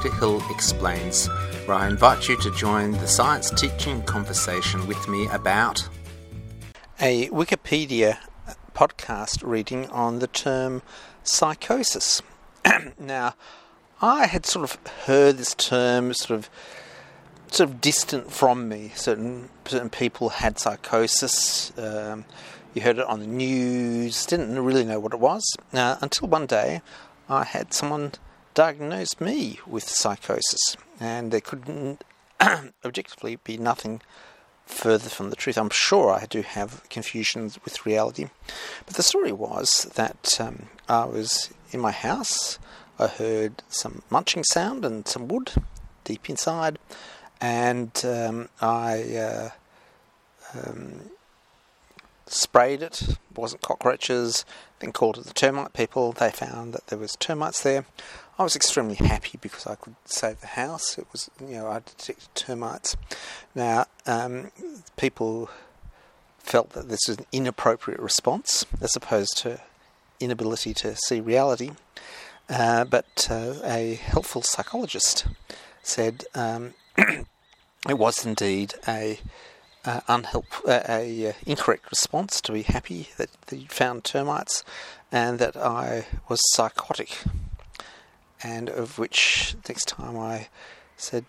Peter Hill Explains, where I invite you to join the science teaching conversation with me about a Wikipedia podcast reading on the term psychosis. now, I had sort of heard this term sort of sort of distant from me. Certain certain people had psychosis. Um, you heard it on the news. Didn't really know what it was uh, until one day I had someone diagnose me with psychosis, and there couldn't objectively be nothing further from the truth. I'm sure I do have confusions with reality, but the story was that um, I was in my house. I heard some munching sound and some wood deep inside, and um, I uh, um, sprayed it. it. wasn't cockroaches. Then called it the termite people. They found that there was termites there. I was extremely happy because I could save the house. It was, you know, I detected termites. Now, um, people felt that this was an inappropriate response as opposed to inability to see reality. Uh, but uh, a helpful psychologist said um, it was indeed a uh, unhelp, uh, a uh, incorrect response to be happy that, they found termites, and that I was psychotic. And of which next time I said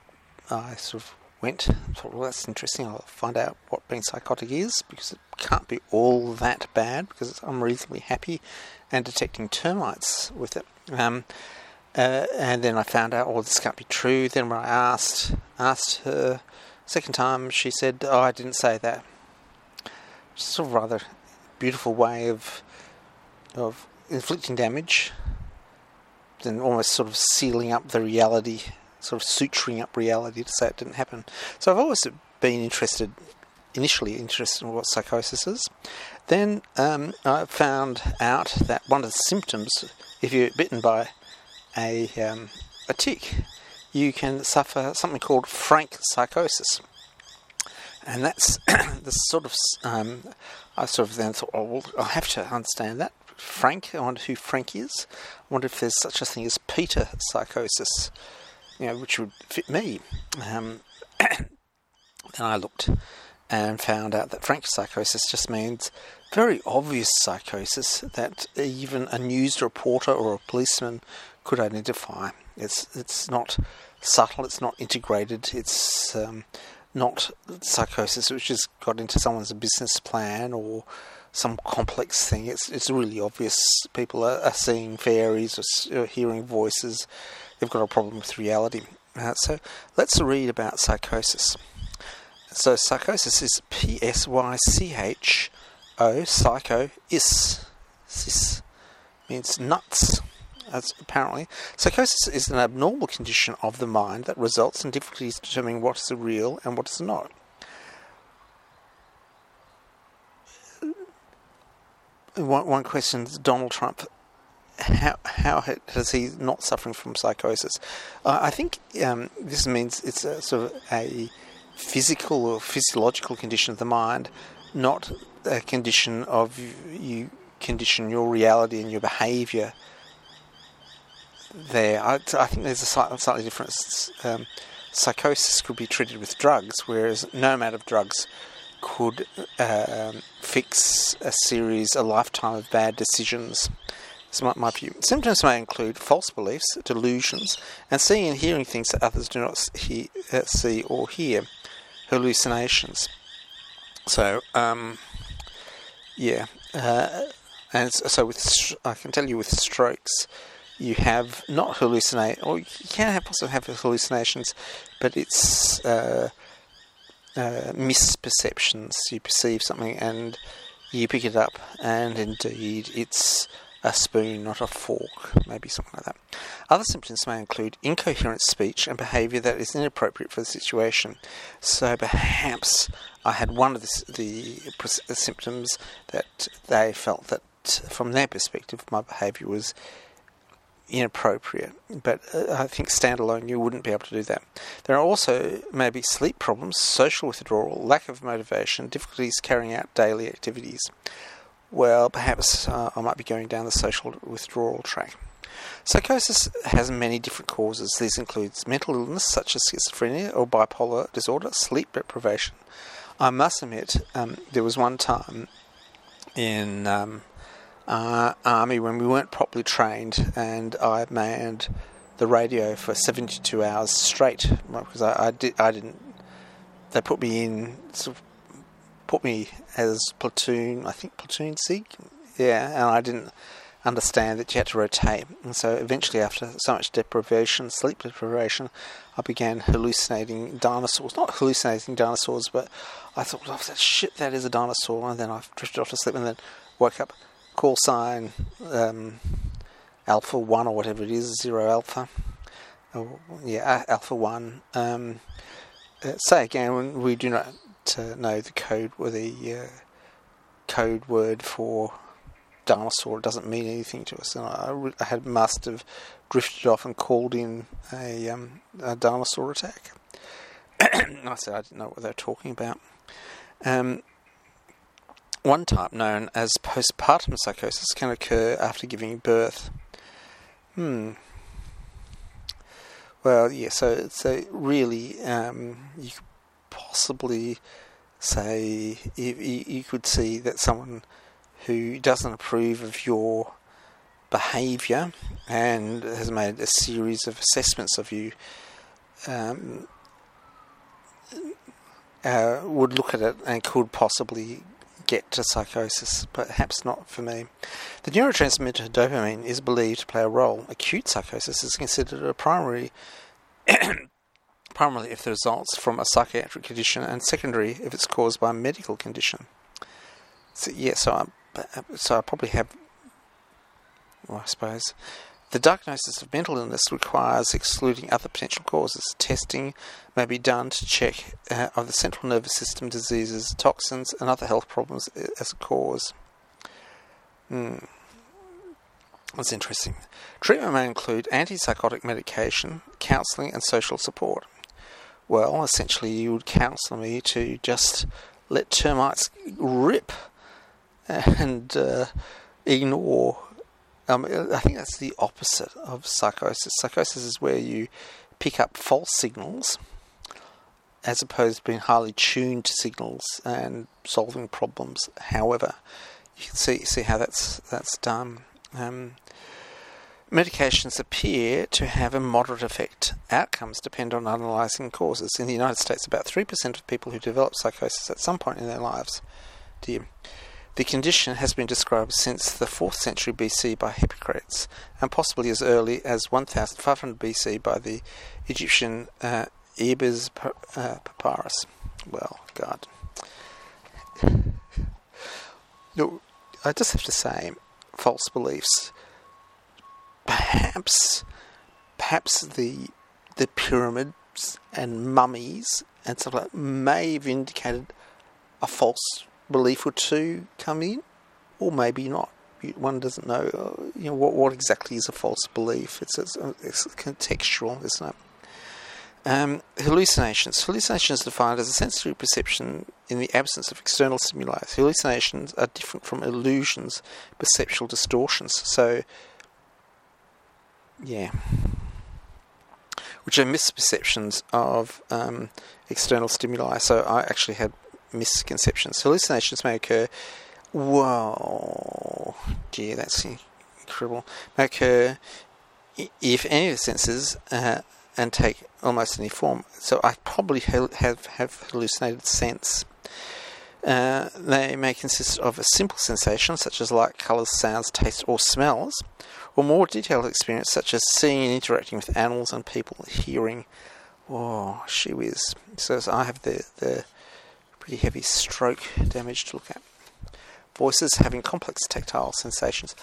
I sort of went, thought, well, that's interesting. I'll find out what being psychotic is because it can't be all that bad because I'm reasonably happy and detecting termites with it. Um, uh, and then I found out, oh, this can't be true. Then when I asked asked her second time, she said, oh, I didn't say that. It's a rather beautiful way of of inflicting damage, then almost sort of sealing up the reality, sort of suturing up reality to say it didn't happen. So I've always been interested, initially interested in what psychosis is. Then um, I found out that one of the symptoms, if you're bitten by a, um, a tick, you can suffer something called frank psychosis. And that's the sort of, um, I sort of then thought, oh, well, I have to understand that. Frank, I wonder who Frank is. I wonder if there's such a thing as Peter psychosis, you know, which would fit me. Um, then I looked and found out that frank psychosis just means very obvious psychosis that even a news reporter or a policeman could identify. It's it's not subtle. It's not integrated. It's um, not psychosis which has got into someone's business plan or some complex thing. It's it's really obvious. People are, are seeing fairies or, or, hearing voices. They've got a problem with reality. Uh, so let's read about psychosis. So psychosis is P S Y C H O psycho is cis means nuts. As apparently, psychosis is an abnormal condition of the mind that results in difficulties determining what is real and what is not. One, one question Donald Trump. How how is he not suffering from psychosis? Uh, I think um, this means it's a, sort of a physical or physiological condition of the mind, not a condition of you condition your reality and your behaviour there. I, I think there's a slightly, slightly different. Um, psychosis could be treated with drugs, whereas no amount of drugs could uh, fix a series, a lifetime of bad decisions. This my, my view. Symptoms may include false beliefs, delusions, and seeing and hearing things that others do not see, uh, see or hear, hallucinations. So, um, yeah, uh, and so with I can tell you with strokes, you have not hallucinate, or you can have also have hallucinations, but it's uh, uh, misperceptions. You perceive something and you pick it up, and indeed it's a spoon, not a fork, maybe something like that. Other symptoms may include incoherent speech and behaviour that is inappropriate for the situation. So perhaps I had one of the, the symptoms that they felt that, from their perspective, my behaviour was inappropriate. But uh, I think standalone, you wouldn't be able to do that. There are also maybe sleep problems, social withdrawal, lack of motivation, difficulties carrying out daily activities. Well, perhaps uh, I might be going down the social withdrawal track. Psychosis has many different causes. These includes mental illness such as schizophrenia or bipolar disorder, sleep deprivation. I must admit, um, there was one time in um, uh, army when we weren't properly trained, and I manned the radio for 72 hours straight because I, I, did I didn't. They put me in sort of put me as platoon. I think platoon sig. Yeah, and I didn't understand that you had to rotate. And so eventually, after so much deprivation, sleep deprivation, I began hallucinating dinosaurs. Not hallucinating dinosaurs, but I thought, oh, that shit, that is a dinosaur. And then I drifted off to sleep and then woke up, call sign um, Alpha 1 or whatever it is, Zero Alpha. Oh, yeah, Alpha 1. Um, uh, say again, we do not uh, know the code or the uh, code word for dinosaur. It doesn't mean anything to us. And I, I had must have drifted off and called in a, um, a dinosaur attack. I said I didn't know what they were talking about. Um, one type, known as postpartum psychosis, can occur after giving birth. Hmm. Well, yeah. So, so really, um, you could possibly say you, you could see that someone who doesn't approve of your behaviour and has made a series of assessments of you um, uh, would look at it and could possibly get to psychosis, perhaps not for me. The neurotransmitter dopamine is believed to play a role. Acute psychosis is considered a primary, primarily if the results from a psychiatric condition, and secondary if it's caused by a medical condition. So, yeah, so I so I probably have, well, I suppose. The diagnosis of mental illness requires excluding other potential causes. Testing may be done to check uh, of the central nervous system diseases, toxins, and other health problems as a cause. Hmm. That's interesting. Treatment may include antipsychotic medication, counselling, and social support. Well, essentially, you would counsel me to just let termites rip and uh, ignore. Um, I think that's the opposite of psychosis. Psychosis is where you pick up false signals as opposed to being highly tuned to signals and solving problems. However, you can see see how that's that's done. Um, medications appear to have a moderate effect. Outcomes depend on analysing causes. In the United States, about three percent of people who develop psychosis at some point in their lives do. The condition has been described since the 4th century BC by Hippocrates, and possibly as early as 1500 BC by the Egyptian uh, Ebers uh, Papyrus. Well, God. No, I just have to say, false beliefs. Perhaps, perhaps the the pyramids and mummies and stuff like that may have indicated a false belief or two come in, or maybe not. One doesn't know, uh, you know, what, what exactly is a false belief. It's, it's, it's contextual, isn't it? Um, hallucinations. Hallucinations defined as a sensory perception in the absence of external stimuli. Hallucinations are different from illusions, perceptual distortions. So, yeah, which are misperceptions of um, external stimuli. So I actually had misconceptions. Hallucinations may occur. Whoa, dear, that's incredible. May occur if any of the senses uh, and take almost any form. So I probably have have hallucinated sense. Uh, they may consist of a simple sensation such as light, colours, sounds, tastes, or smells, or more detailed experience such as seeing and interacting with animals and people, hearing. Oh, she whiz. So I have the the pretty heavy stroke damage to look at. Voices having complex tactile sensations.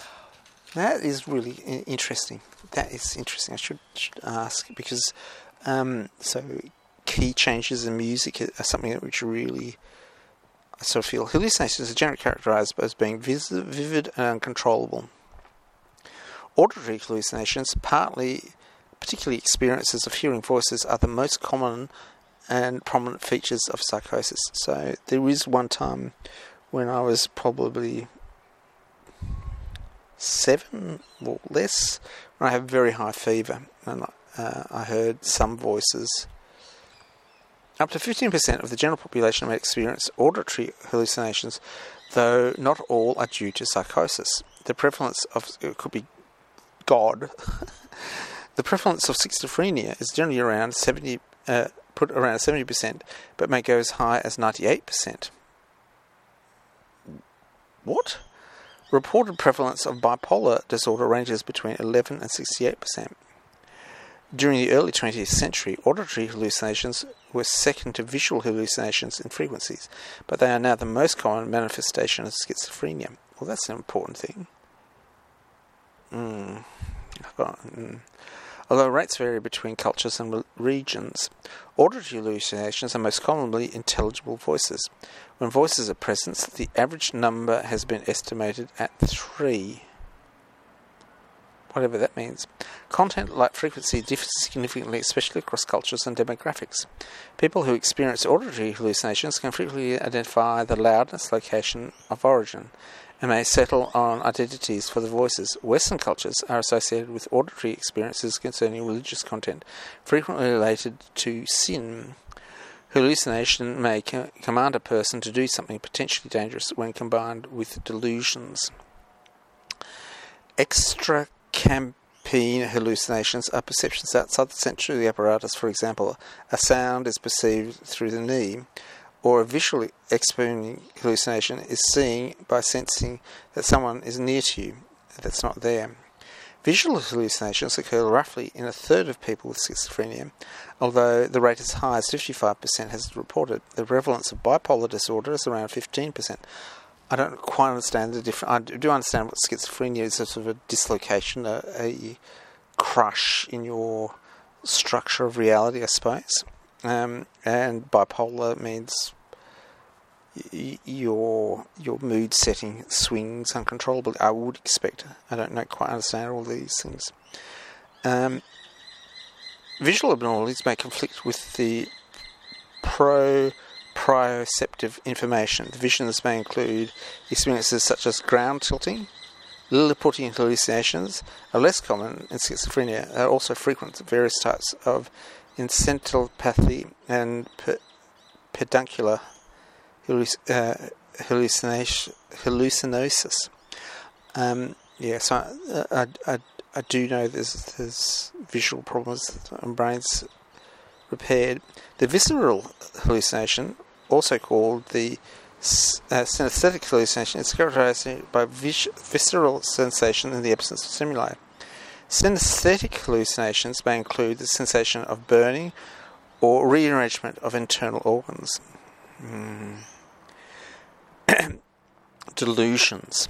That is really interesting. That is interesting. I should, should ask because um, so key changes in music are something which really I sort of feel hallucinations are generally characterized as being vis- vivid and uncontrollable. Auditory hallucinations, partly particularly experiences of hearing voices, are the most common and prominent features of psychosis. So there is one time when I was probably seven or less when I have very high fever. And uh, I heard some voices. Up to 15% of the general population may experience auditory hallucinations, though not all are due to psychosis. The prevalence of it could be God. the prevalence of schizophrenia is generally around 70, uh, put around 70%, but may go as high as 98%. What? Reported prevalence of bipolar disorder ranges between 11 and 68%. During the early 20th century, auditory hallucinations were second to visual hallucinations in frequencies, but they are now the most common manifestation of schizophrenia. Well, that's an important thing. Mm. Although rates vary between cultures and regions, auditory hallucinations are most commonly intelligible voices. When voices are present, the average number has been estimated at three whatever that means. Content like frequency differs significantly, especially across cultures and demographics. People who experience auditory hallucinations can frequently identify the loudness, location of origin, and may settle on identities for the voices. Western cultures are associated with auditory experiences concerning religious content, frequently related to sin. Hallucination may command a person to do something potentially dangerous when combined with delusions. Extra campine hallucinations are perceptions outside the sensory apparatus. For example, a sound is perceived through the knee, or a visual experiencing hallucination is seeing by sensing that someone is near to you that's not there. Visual hallucinations occur roughly in a third of people with schizophrenia, although the rate as high as 55% has reported. The prevalence of bipolar disorder is around 15%. I don't quite understand the difference. I do understand what schizophrenia is a sort of a dislocation, a, a crush in your structure of reality, I suppose. Um, and bipolar means y- your your mood setting swings uncontrollably. I would expect. I don't know quite understand all these things. Um, visual abnormalities may conflict with the pro proprioceptive information. The visions may include experiences such as ground tilting, Lilliputian hallucinations are less common in schizophrenia. Are also frequent in various types of encephalopathy and peduncular uh, hallucinosis. Um, yeah, so I, I, I, I, do know there's, there's visual problems and brains repaired. The visceral hallucination also called the uh, cenesthetic hallucination, is characterized by vis- visceral sensation in the absence of stimuli. Cenesthetic hallucinations may include the sensation of burning or rearrangement of internal organs. Mm. Delusions.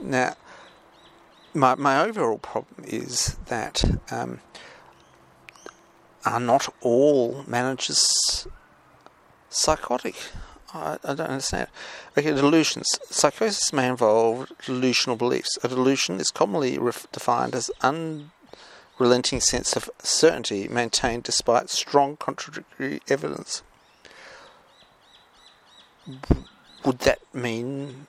Now, my, my overall problem is that um, are not all managers psychotic. I, I, don't understand. Okay, delusions. Psychosis may involve delusional beliefs. A delusion is commonly ref- defined as unrelenting sense of certainty maintained despite strong contradictory evidence. Would that mean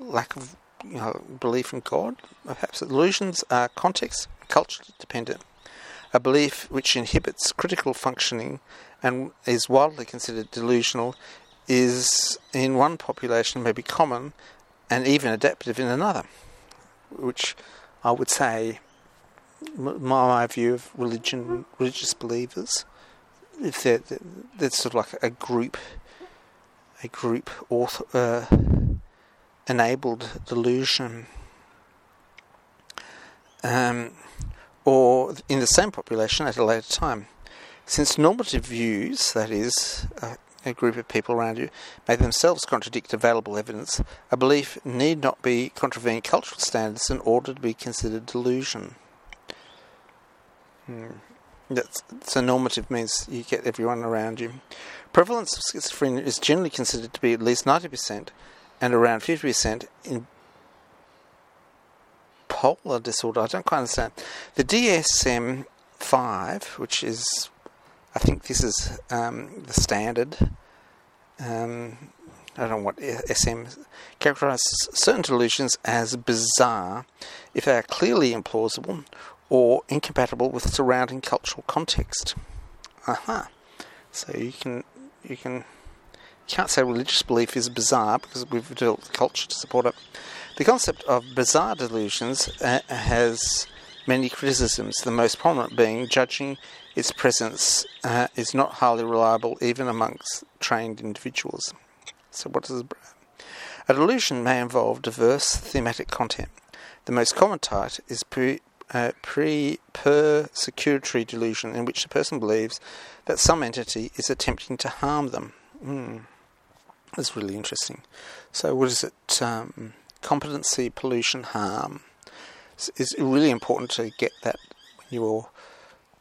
lack of you know, belief in God? Perhaps delusions are context, culture dependent a belief which inhibits critical functioning and is widely considered delusional is in one population may be common and even adaptive in another, which I would say, my view of religion, religious believers, if they're, they're sort of like a group, a group author, uh, enabled delusion. Um, or in the same population at a later time. Since normative views, that is, a, a group of people around you, may themselves contradict available evidence, a belief need not be contravening cultural standards in order to be considered delusion. Hmm. That's, so normative means you get everyone around you. Prevalence of schizophrenia is generally considered to be at least 90% and around 50% in bipolar disorder. I don't quite understand. The DSM 5, which is, I think this is um, the standard, um, I don't know what SM characterizes certain delusions as bizarre if they are clearly implausible or incompatible with surrounding cultural context. Aha. So you can you can you can't say religious belief is bizarre because we've developed culture to support it. The concept of bizarre delusions uh, has many criticisms, the most prominent being judging its presence uh, is not highly reliable even amongst trained individuals. So, what does a delusion may involve diverse thematic content. The most common type is pre, uh, persecutory delusion, in which the person believes that some entity is attempting to harm them. Mm. That's really interesting. So, what is it? Um, competency, pollution, harm. It's, it's really important to get that when you're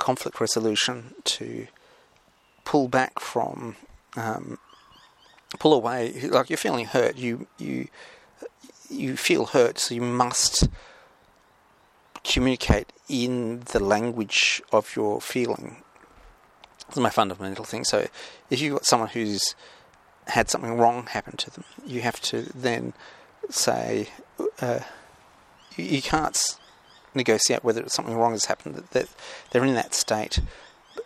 conflict resolution to pull back from um, pull away. Like you're feeling hurt. You you you feel hurt. So you must communicate in the language of your feeling. It's my fundamental thing. So if you've got someone who's had something wrong happen to them you have to then say uh, you, you can't negotiate whether something wrong has happened, that they're in that state,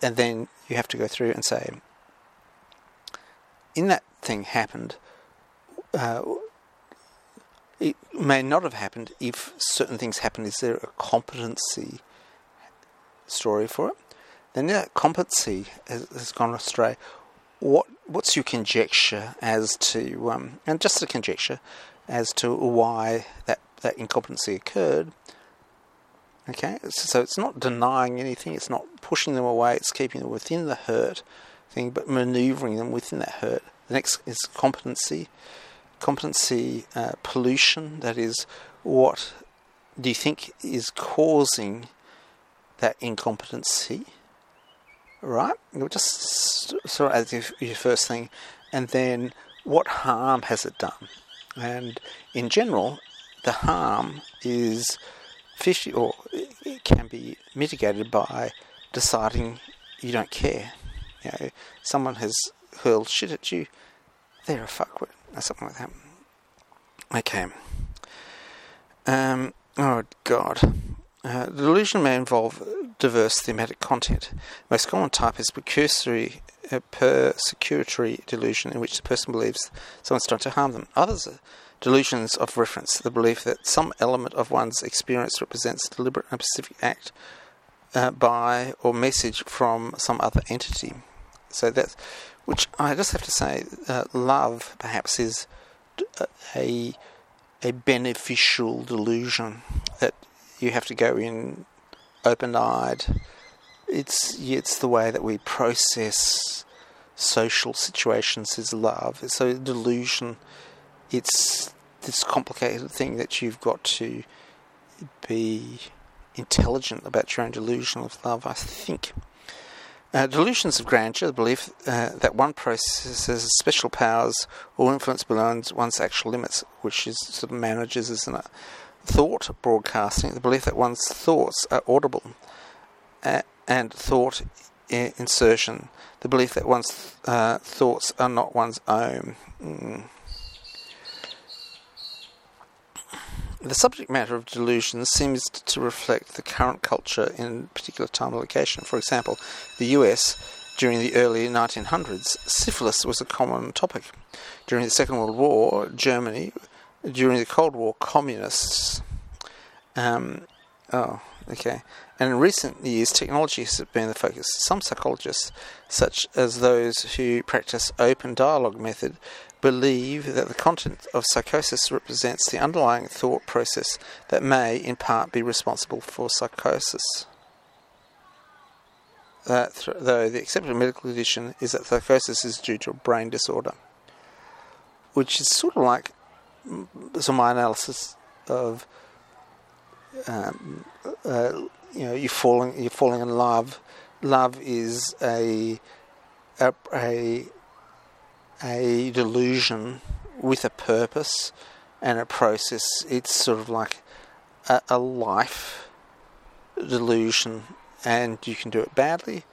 and then you have to go through and say, in that thing happened, uh, it may not have happened if certain things happened. Is there a competency story for it? Then that competency has, has gone astray. What what's your conjecture as to um, and just a conjecture as to why that that incompetency occurred? Okay, so it's not denying anything, it's not pushing them away, it's keeping them within the hurt thing, but maneuvering them within that hurt. The next is competency. Competency uh, pollution, that is, what do you think is causing that incompetency? Right? Just sort of as your first thing, and then what harm has it done? And in general, the harm is 50 or it can be mitigated by deciding you don't care. You know, someone has hurled shit at you, they're a fuckwit, or something like that. Okay. Um, oh, God. Uh, delusion may involve diverse thematic content. The most common type is precursory, uh, persecutory delusion, in which the person believes someone's trying to harm them. Others are delusions of reference, the belief that some element of one's experience represents a deliberate and specific act uh, by or message from some other entity. So that's, which I just have to say, uh, love perhaps is a a beneficial delusion that you have to go in open-eyed. It's it's the way that we process social situations is love. So delusion it's this complicated thing that you've got to be intelligent about your own delusion of love, I think. Uh, delusions of grandeur, the belief uh, that one possesses special powers or influence beyond one's actual limits, which is sort of manages as a thought broadcasting, the belief that one's thoughts are audible, uh, and thought insertion, the belief that one's uh, thoughts are not one's own. Mm. The subject matter of delusions seems to reflect the current culture in particular time and location. For example, the US during the early 1900s, syphilis was a common topic. During the Second World War, Germany, during the Cold War, communists. Um, oh, okay. And in recent years, technology has been the focus. Some psychologists, such as those who practice open dialogue method, believe that the content of psychosis represents the underlying thought process that may, in part, be responsible for psychosis. That th- though the accepted medical condition is that psychosis is due to a brain disorder, which is sort of like so my analysis of um, uh, you know you're falling you're falling in love. Love is a a, a a delusion with a purpose and a process. It's sort of like a, a life delusion, and you can do it badly,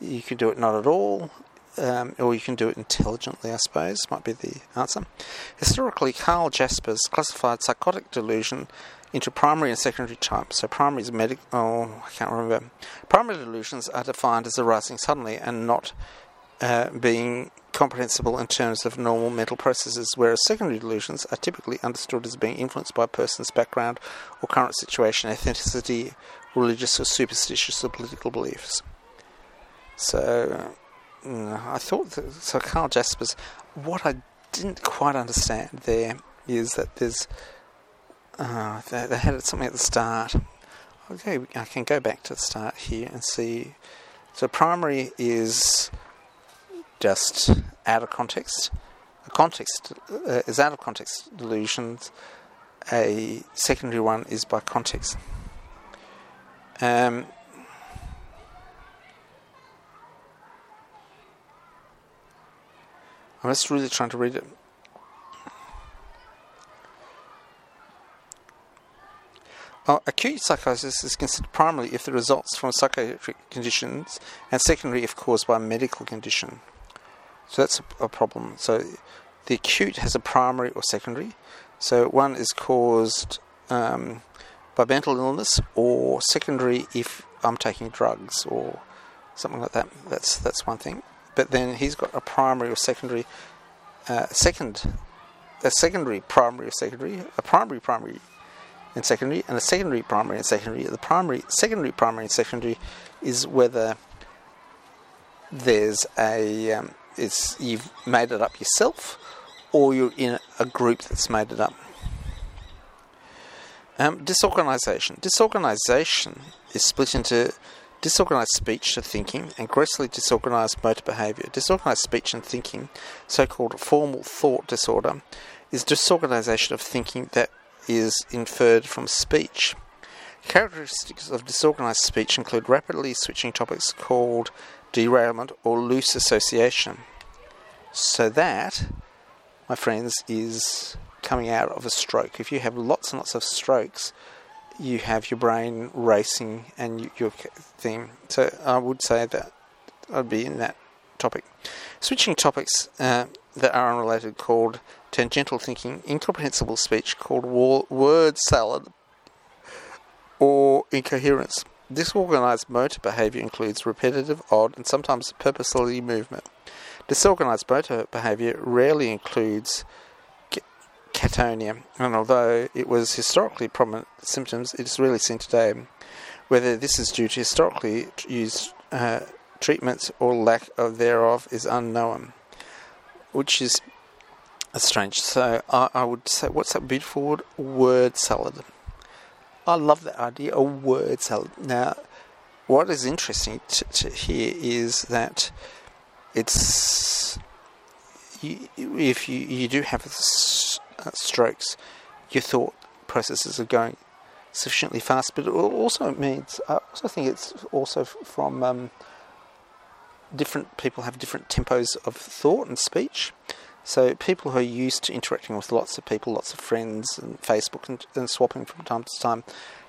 you can do it not at all, um, or you can do it intelligently, I suppose, might be the answer. Historically, Karl Jaspers classified psychotic delusion into primary and secondary types. So, primary is medical, oh, I can't remember. Primary delusions are defined as arising suddenly and not uh, being comprehensible in terms of normal mental processes, whereas secondary delusions are typically understood as being influenced by a person's background or current situation, ethnicity, religious or superstitious or political beliefs. So, mm, I thought that, so Karl Jaspers, what I didn't quite understand there is that there's, uh, they, they had something at the start. Okay, I can go back to the start here and see. So primary is just out of context. A context uh, is out of context delusions. A secondary one is by context. Um, I'm just really trying to read it. Well, acute psychosis is considered primarily if the results from psychiatric conditions, and secondary if caused by a medical condition. So that's a, problem. So the acute has a primary or secondary. So one is caused um, by mental illness, or secondary if I'm taking drugs or something like that. That's that's one thing. But then he's got a primary or secondary, uh, second, a secondary primary or secondary, a primary primary and secondary, and a secondary primary and secondary. The primary, secondary primary and secondary is whether there's a um, it's you've made it up yourself, or you're in a group that's made it up. Um, disorganization. Disorganization is split into disorganized speech to thinking and grossly disorganized motor behavior. Disorganized speech and thinking, so called formal thought disorder, is disorganization of thinking that is inferred from speech. Characteristics of disorganized speech include rapidly switching topics called derailment, or loose association. So, that, my friends, is coming out of a stroke. If you have lots and lots of strokes, you have your brain racing and your thing. So, I would say that I'd be in that topic. Switching topics uh, that are unrelated called tangential thinking, incomprehensible speech called word salad, or incoherence. Disorganized motor behavior includes repetitive, odd, and sometimes purposely movement. Disorganized motor behavior rarely includes catatonia, and although it was historically prominent symptoms, it is rarely seen today. Whether this is due to historically used uh, treatments or lack of thereof is unknown, which is strange. So I, I would say, what's that beautiful word? Word salad. I love that idea of word salad. Now, what is interesting to, to hear is that it's you, if you, you do have uh, strokes, your thought processes are going sufficiently fast, but it also means I also think it's also from um, different people have different tempos of thought and speech. So people who are used to interacting with lots of people, lots of friends, and Facebook and, and swapping from time to time,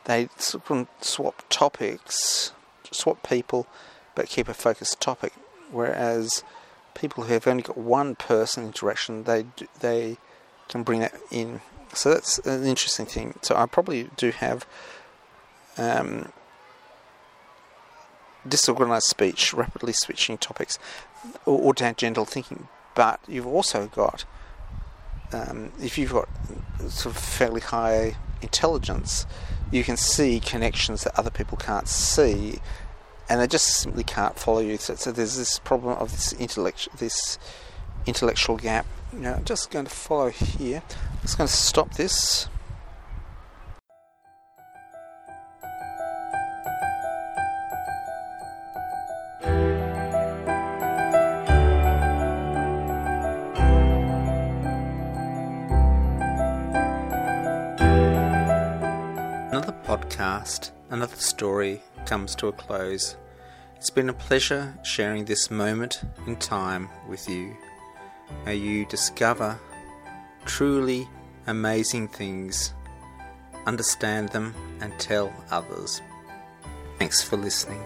they swap topics, swap people, but keep a focused topic. Whereas people who have only got one person interaction, they they can bring that in. So that's an interesting thing. So I probably do have um, disorganized speech, rapidly switching topics, or, or tangential thinking but you've also got, um, if you've got sort of fairly high intelligence, you can see connections that other people can't see, and they just simply can't follow you. So, so there's this problem of this intellect, this intellectual gap. Now, I'm just going to follow here. I'm just going to stop this. Podcast, another story comes to a close. It's been a pleasure sharing this moment in time with you. May you discover truly amazing things, understand them, and tell others. Thanks for listening.